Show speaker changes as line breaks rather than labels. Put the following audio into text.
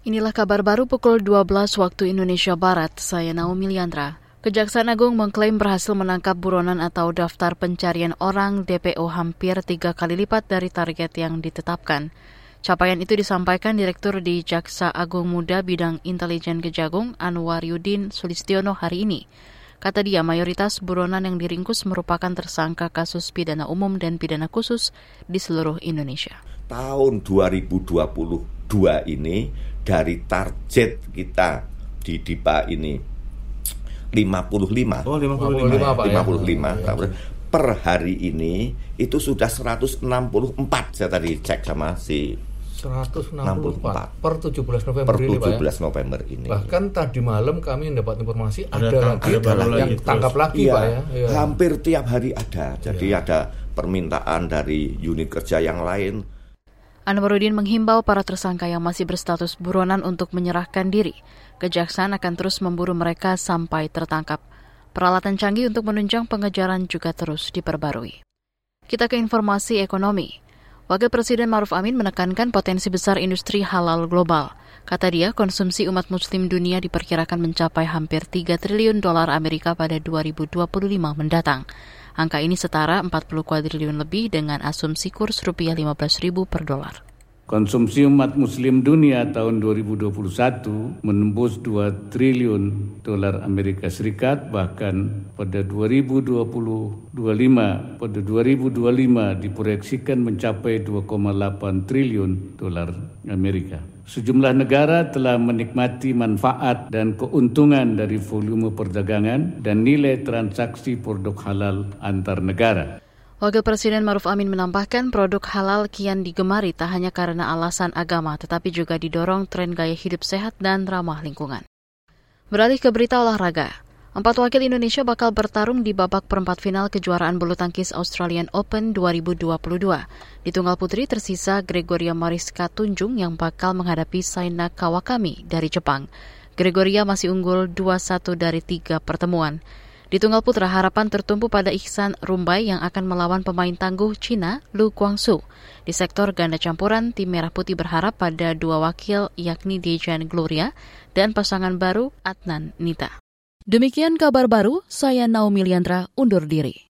Inilah kabar baru pukul 12 waktu Indonesia Barat. Saya Naomi Liandra. Kejaksaan Agung mengklaim berhasil menangkap buronan atau daftar pencarian orang DPO hampir tiga kali lipat dari target yang ditetapkan. Capaian itu disampaikan Direktur di Jaksa Agung Muda Bidang Intelijen Kejagung Anwar Yudin Sulistiono hari ini. Kata dia, mayoritas buronan yang diringkus merupakan tersangka kasus pidana umum dan pidana khusus di seluruh Indonesia.
Tahun 2022 ini dari target kita di DIPA ini 55.
Oh, 55, Pak
55 ya. per hari ini itu sudah 164 saya tadi cek sama si
164 per 17 November
per 17
ini, Pak, ya?
November ini.
Bahkan tadi malam kami mendapat informasi ada,
Ada
lagi
ada baru
yang
lagi,
tangkap
terus.
lagi
Iya,
Pak ya. Iya.
hampir tiap hari ada. Jadi ada permintaan dari unit kerja yang lain.
Anwarudin menghimbau para tersangka yang masih berstatus buronan untuk menyerahkan diri. Kejaksaan akan terus memburu mereka sampai tertangkap. Peralatan canggih untuk menunjang pengejaran juga terus diperbarui. Kita ke informasi ekonomi. Wakil Presiden Maruf Amin menekankan potensi besar industri halal global. Kata dia, konsumsi umat muslim dunia diperkirakan mencapai hampir 3 triliun dolar Amerika pada 2025 mendatang. Angka ini setara 40 kuadriliun lebih dengan asumsi kurs rupiah 15 ribu per dolar.
Konsumsi umat muslim dunia tahun 2021 menembus 2 triliun dolar Amerika Serikat bahkan pada 2020 25 pada 2025 diproyeksikan mencapai 2,8 triliun dolar Amerika. Sejumlah negara telah menikmati manfaat dan keuntungan dari volume perdagangan dan nilai transaksi produk halal antar negara.
Wakil Presiden Maruf Amin menambahkan produk halal kian digemari tak hanya karena alasan agama, tetapi juga didorong tren gaya hidup sehat dan ramah lingkungan. Beralih ke berita olahraga. Empat wakil Indonesia bakal bertarung di babak perempat final kejuaraan bulu tangkis Australian Open 2022. Di tunggal putri tersisa Gregoria Mariska Tunjung yang bakal menghadapi Saina Kawakami dari Jepang. Gregoria masih unggul 2-1 dari tiga pertemuan. Di tunggal putra harapan tertumpu pada Ihsan Rumbai yang akan melawan pemain tangguh Cina Lu Guangsu. Di sektor ganda campuran, tim Merah Putih berharap pada dua wakil yakni Dejan Gloria dan pasangan baru Adnan Nita. Demikian kabar baru, saya Naomi Liandra undur diri.